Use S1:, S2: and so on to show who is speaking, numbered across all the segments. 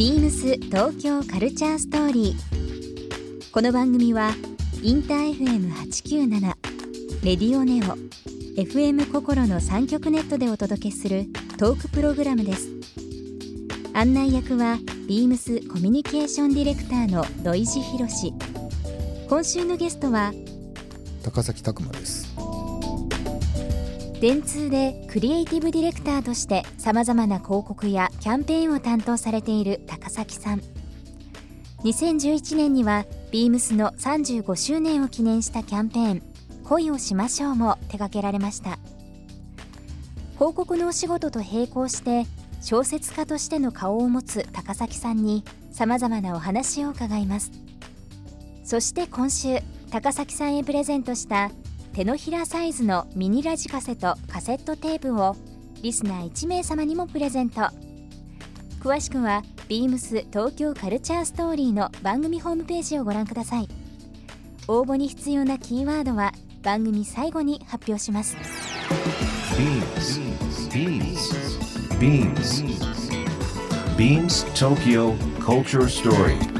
S1: ビームス東京カルチャーストーリー。この番組はインター FM897 レディオネオ FM 心の3極ネットでお届けするトークプログラムです。案内役はビームスコミュニケーションディレクターの土井博志今週のゲストは
S2: 高崎拓磨です。
S1: 電通でクリエイティブディレクターとしてさまざまな広告やキャンペーンを担当されている高崎さん。2011年にはビームスの35周年を記念したキャンペーン「恋をしましょう」も手掛けられました。広告のお仕事と並行して小説家としての顔を持つ高崎さんにさまざまなお話を伺います。そして今週高崎さんへプレゼントした手のひらサイズのミニラジカセとカセットテープをリスナー1名様にもプレゼント。詳しくは beams 東京カルチャーストーリーの番組ホームページをご覧ください。応募に必要なキーワードは番組最後に発表します。
S3: BeamsBeamsBeamsTokyo Culture Story.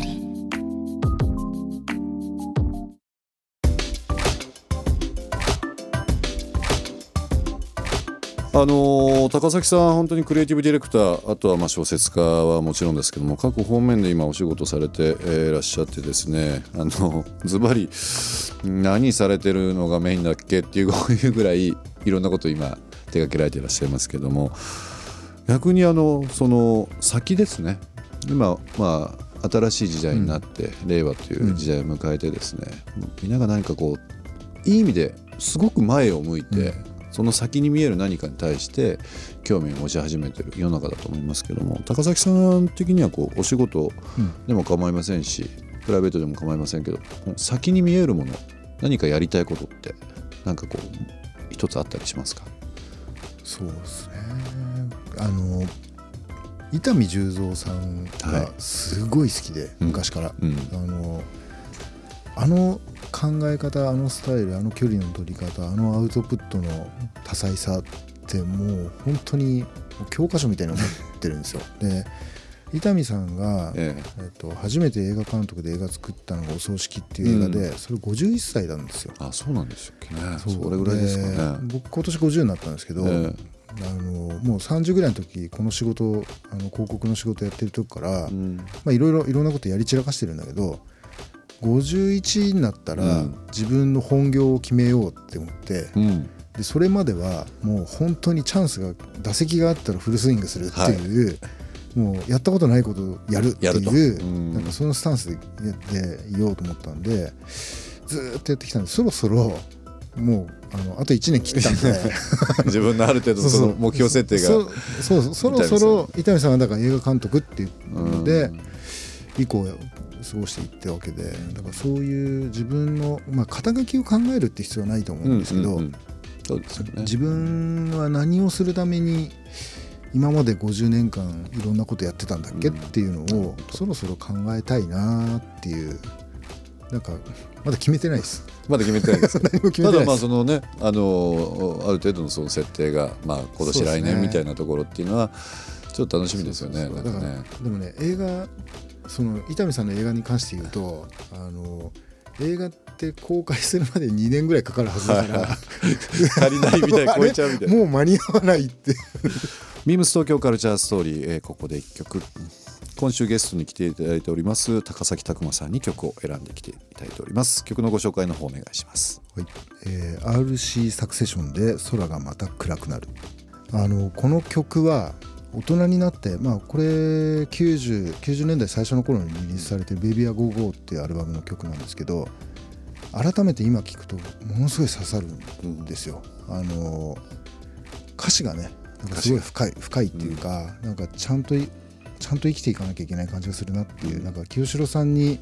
S4: ー。
S2: あのー高崎さん本当にクリエイティブディレクターあとはまあ小説家はもちろんですけども各方面で今お仕事されて、えーいらっしゃってですねあの ズバリ何されてるのがメインだっけっていうぐらいいろんなことを今手掛けられていらっしゃいますけども逆にあのその先ですね。今まあ新しい時代になって、令和という時代を迎えてですね、みんなが何かこういい意味ですごく前を向いて、その先に見える何かに対して興味を持ち始めてる世の中だと思いますけども高崎さん的にはこうお仕事でも構いませんし、プライベートでも構いませんけど先に見えるもの何かやりたいことってなんかこう一つあったりしますか？
S5: そうですね。あの伊丹十三さん
S2: はい。
S5: がすごい好きで、
S2: うん。
S5: 昔から、
S2: うん。
S5: あのあの考え方あのスタイルあの距離の取り方あのアウトプットの多彩さってもう本当に教科書みたいに思ってるんですよ。で伊丹さんが、
S2: え
S5: え。っと、初めて映画監督で映画作ったのが「お葬式」っていう映画で、それ51歳なんですよ。
S2: あそうなんですよ。ね。
S5: そ
S2: れぐらいですかね。
S5: 僕今年50になったんですけど、
S2: え
S5: あのもう30ぐらいの時この仕事あの広告の仕事やってる時から、いろいろいろんなことやり散らかしてるんだけど51になったら、
S2: うん。
S5: 自分の本業を決めようって思って
S2: うん。
S5: でそれまではもう本当にチャンスが打席があったらフルスイングするっていう、もうやったことないことをやるっていう
S2: うん。
S5: なんかそのスタンスでやっていようと思ったんでずーっとやってきたんでそろそろもうあのあと1年切ったんで。
S2: 自分のある程度その目標設定が
S5: そうそうそうそろそろ伊丹さんはだから映画監督っていうので、
S2: うん。
S5: 以降過ごしていったわけでだからそういう自分の、まあ、肩書きを考えるって必要はないと思うんですけど、
S2: う
S5: 自分は何をするために今まで50年間いろんなことやってたんだっけ、
S2: うん
S5: っていうのをそろそろ考えたいなっていうなんかまだ決めてないです。
S2: まだ決めてないです。ただまあそのねあのある程度のその設定がまあ今年来年みたいなところっていうのはちょっと楽しみですよね。
S5: でもね映画その伊丹さんの映画に関して言うとあの映画って公開するまで2年ぐらいかかるはずだから。
S2: 足りないみたいな超えちゃうみたいな。
S5: もう間に合わないって。
S2: ビームス東京カルチャーストーリー、えーここで一曲。今週ゲストに来ていただいております高崎拓磨さんに曲を選んできていただいております。曲のご紹介の方お願いします。
S5: はい。えー RC サクセションで「空がまた暗くなる」あのこの曲は大人になってまあこれ 90, 90年代最初の頃にリリースされてる「 Baby a Go Go」っていうアルバムの曲なんですけど改めて今聴くとものすごい刺さるんですよ。あの歌詞がねなんかすごい深い深いっていうか、なんかちゃんといちゃんと生きていかなきゃいけない感じがするなっていうなんか清志郎さんに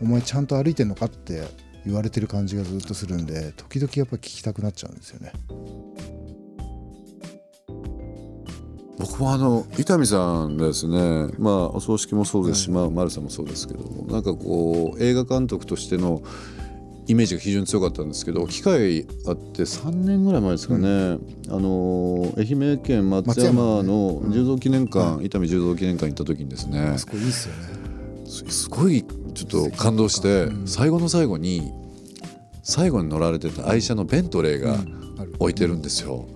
S5: お前ちゃんと歩いてんのかって言われてる感じがずっとするんで時々やっぱ聞きたくなっちゃうんですよね。
S2: 僕もあの伊丹さんですねまあお葬式もそうですし、まあ、丸さんもそうですけどもなんかこう映画監督としてのイメージが非常に強かったんですけど機会あって3年ぐらい前ですかね、あの愛媛県松山の柔道記念館、伊丹柔道記念館行った時にですね
S5: あそこいすよね。
S2: すごいちょっと感動して、最後の最後に最後に乗られてた愛車のベントレーが置いてるんですよ。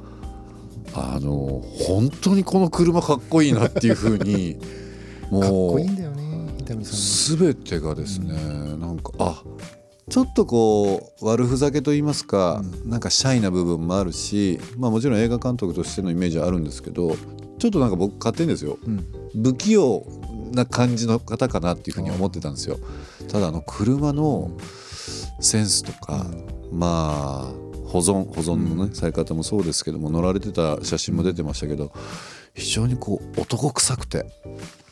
S2: あの本当にこの車かっこいいなっていうふうに もう
S5: かっこいいんだよね伊丹さん。
S2: 全てがですね、なんかあちょっとこう悪ふざけと言いますか、なんかシャイな部分もあるし、まあ、もちろん映画監督としてのイメージはあるんですけどちょっとなんか僕勝手にですよ、
S5: うん。
S2: 不器用な感じの方かなっていうふうに思ってたんですよ。ただあの車のセンスとか、まあ保存保存のね、され方もそうですけども乗られてた写真も出てましたけど非常にこう男臭くて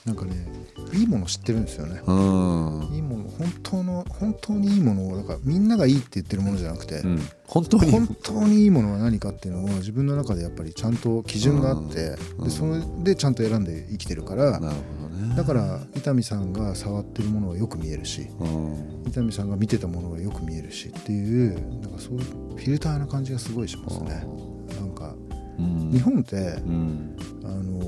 S5: なんかねいいもの知ってるんですよね。
S2: うん、
S5: いいもの本当の本当にいいものをだからみんながいいって言ってるものじゃなくて、
S2: うん、本当に
S5: 本当にいいものは何かっていうのを自分の中でやっぱりちゃんと基準があって、でそれでちゃんと選んで生きてるから、
S2: なるほどね。
S5: だから伊丹さんが触ってるものはよく見えるし
S2: うん
S5: 伊丹さんが見てたものがよく見えるしっていうなんかそういうフィルターな感じがすごいしますね。なんか
S2: うん
S5: 日本って
S2: うん。
S5: あの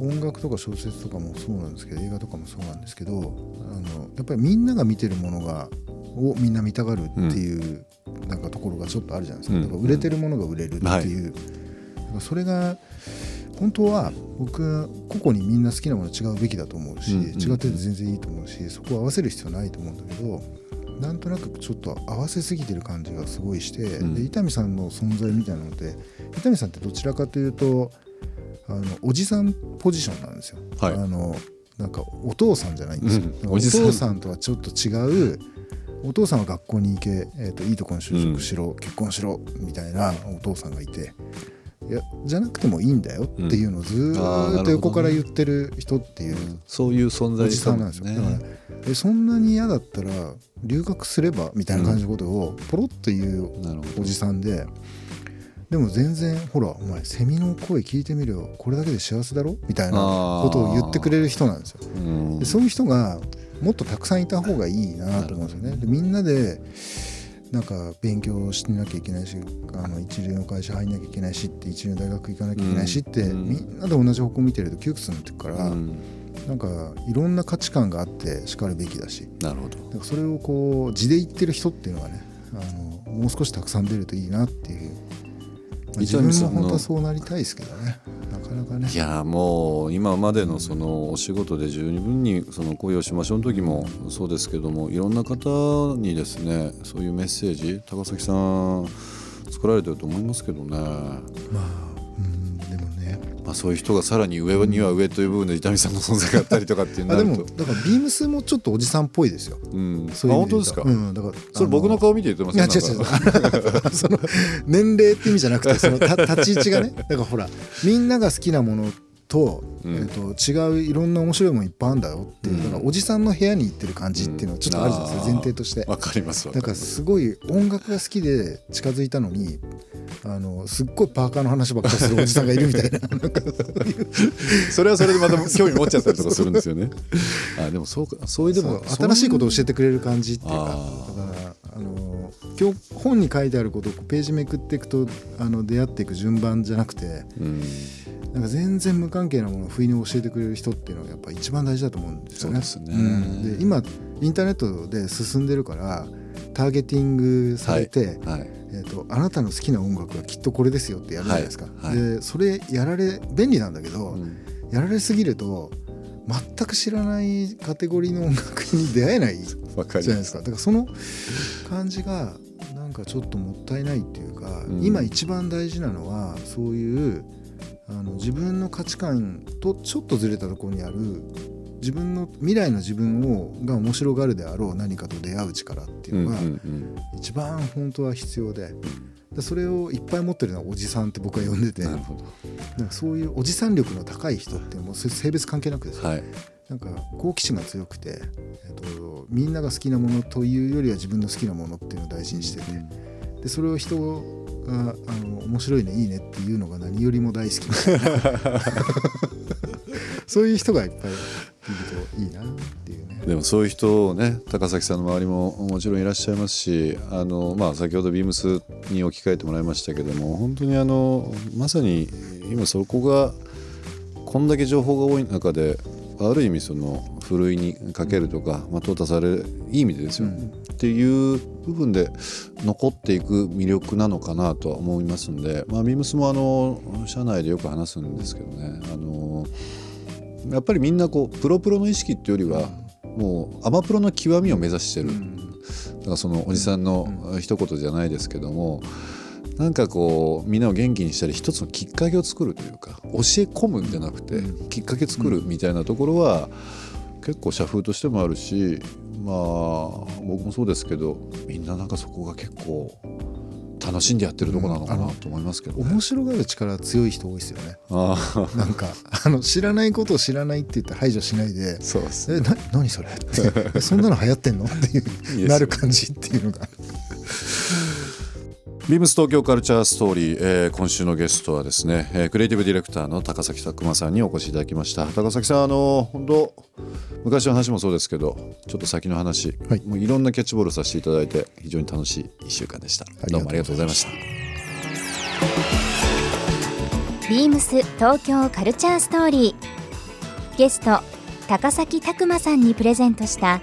S5: 音楽とか小説とかもそうなんですけど映画とかもそうなんですけどあのやっぱりみんなが見てるものがをみんな見たがるっていう、なんかところがちょっとあるじゃないですか,、
S2: うん。
S5: だから売れてるものが売れるっていう、だからそれが本当は僕個々にみんな好きなもの違うべきだと思うし、
S2: うんうん。
S5: 違ってて全然いいと思うしそこを合わせる必要ないと思うんだけどなんとなくちょっと合わせすぎてる感じがすごいして、
S2: うん
S5: で伊丹さんの存在みたいなのって伊丹さんってどちらかというとあのおじさんポジションなんですよ。
S2: はい
S5: あのなんかお父さんじゃないんですよ。
S2: うん
S5: お父さんとはちょっと違うお父さんは学校に行け、えー、といいとこに就職しろ、結婚しろみたいなお父さんがいていやじゃなくてもいいんだよっていうのをずっと横から言ってる人っていう
S2: そういう存
S5: お
S2: 在
S5: じさんなんですよ。
S2: ね
S5: だからえそんなに嫌だったら留学すればみたいな感じのことをポロッと言うおじさんででも全然ほらお前セミの声聞いてみるよこれだけで幸せだろ？みたいなことを言ってくれる人なんですよ。
S2: うん。
S5: でそういう人がもっとたくさんいた方がいいなと思うんですよね。でみんなでなんか勉強しなきゃいけないしあの一流の会社入んなきゃいけないしって一流の大学行かなきゃいけないしって、
S2: うん。
S5: みんなで同じ方向見てると窮屈になってくから、
S2: うん
S5: なんかいろんな価値観があってしかるべきだし。
S2: なるほど。
S5: だからそれをこう地で言ってる人っていうのはねあのもう少したくさん出るといいなっていう、まあ自分も本当はそうなりたいですけどね。なかなかね。
S2: いやもう今までのそのお仕事で十二分にその恋をしましょうの時もそうですけどもいろんな方にですねそういうメッセージ高崎さん作られてると思いますけどね、
S5: まあ
S2: まあ、そういう人がさらに上には上という部分で伊丹さんの存在があったりとかっていう
S5: あでも。だからビームスもちょっっとおじさんっぽいですよ。
S2: うん、
S5: そういう
S2: あ本当ですか、
S5: うん、だから
S2: それ僕の顔見て言ってま
S5: いや違
S2: す
S5: う違う。その年齢って意味じゃなくてそのた立ち位置がね。だからほらみんなが好きなものと,、
S2: うん。
S5: えー、と違ういろんな面白いものいっぱいあるんだよっていう、
S2: うん。
S5: だからおじさんの部屋に行ってる感じっていうのはちょっとあるじゃないですか、前提として。
S2: わかりますわ
S5: だからすごい音楽が好きで近づいたのにあのすっごいパーカーの話ばっかりするおじさんがいるみたいな。そ
S2: れはそれでまた興味持っちゃったりとか。するんですよねあでもそうか。そういうでも
S5: 新しいことを教え
S2: て
S5: てくれる感じっていうか。だ
S2: あ
S5: からあの今日本に書いてあることをページめくっていくとあの出会っていく順番じゃなくて
S2: うん
S5: なんか全然無関係なものを不意に教えてくれる人っていうのがやっぱ一番大事だと思うんですよね。
S2: そうですね。
S5: ん。で今インターネットで進んでるからターゲティングされて、
S2: はい
S5: えー、とあなたの好きな音楽はきっとこれですよってやるじゃないですか。
S2: はいはい。
S5: でそれやられ便利なんだけど、
S2: うん。
S5: やられすぎると全く知らないカテゴリーの音楽に出会えない じゃないですすか。だからその感じがなんかちょっともったいないっていうか、
S2: うん。
S5: 今一番大事なのはそういうあの自分の価値観とちょっとずれたところにある自分の未来の自分をが面白がるであろう何かと出会う力っていうのが一番本当は必要で。でそれをいっぱい持ってるのはおじさんって僕は呼んでて
S2: うんなるほど。
S5: なんかそういうおじさん力の高い人ってもう性別関係なくですよ。
S2: はい。
S5: なんか好奇心が強くて、えっと、みんなが好きなものというよりは自分の好きなものっていうのを大事にしててでそれを人があの面白いねいいねっていうのが何よりも大好き そういう人がいっぱいいるといいなっていうね。
S2: でもそういう人ね高崎さんの周りももちろんいらっしゃいますしあの、まあ、先ほどビームスに置き換えてもらいましたけども本当にあのまさに今そこがこんだけ情報が多い中である意味そのふるいにかけるとか、まあ、淘汰されるいい意味でですよ、っていう部分で残っていく魅力なのかなとは思いますんで、まあ、ビームスもあの社内でよく話すんですけどね。あのやっぱりみんなこうプロプロの意識っていうよりはもうアマプロの極みを目指してる、だからそのおじさんの一言じゃないですけども、なんかこうみんなを元気にしたり一つのきっかけを作るというか教え込むんじゃなくて、きっかけ作るみたいなところは結構社風としてもあるしまあ僕もそうですけどみんななんかそこが結構楽しんでやってるとこなのかなと思いますけど、ね。
S5: 面白がる力強い人多いですよね。なんかあの知らないことを知らないって言って排除しないで
S2: そうです
S5: えな何それって。えそんなの流行ってんの？っていう。なる感じっていうのが
S2: ビームス東京カルチャーストーリー、えー今週のゲストはですね、えークリエイティブディレクターの高崎拓磨さんにお越しいただきました。高崎さんあの本当昔の話もそうですけどちょっと先の話、
S5: はい。
S2: もういろんなキャッチボールさせていただいて非常に楽しい1週間でした。どうもありがとうございました。
S1: ビームス東京カルチャーストーリー。ゲスト高崎拓磨さんにプレゼントした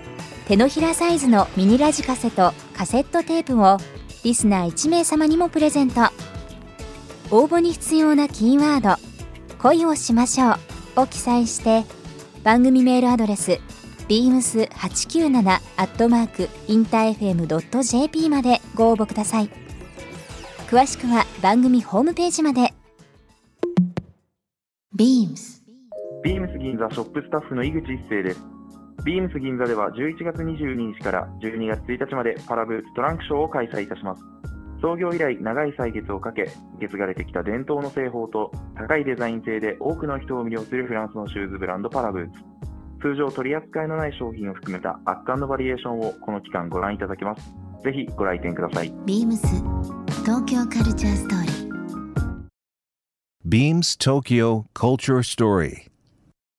S1: 手のひらサイズのミニラジカセとカセットテープをリスナー1名様にもプレゼント。応募に必要なキーワード「恋をしましょう」を記載して番組メールアドレス beams897 アットマークインター FM.jp までご応募ください。詳しくは番組ホームページまで。
S4: BEAMS
S6: ビームス銀座ショップスタッフの井口一生です。ビームス銀座では11月22日から12月1日までパラブーツトランクショーを開催いたします。創業以来長い歳月をかけ、受け継がれてきた伝統の製法と高いデザイン性で多くの人を魅了するフランスのシューズブランドパラブーツ。通常取り扱いのない商品を含めた圧巻のバリエーションをこの期間ご覧いただけます。ぜひご来店ください。
S4: BEAMS 東京カルチャーストーリー
S3: Beams Tokyo Culture Story.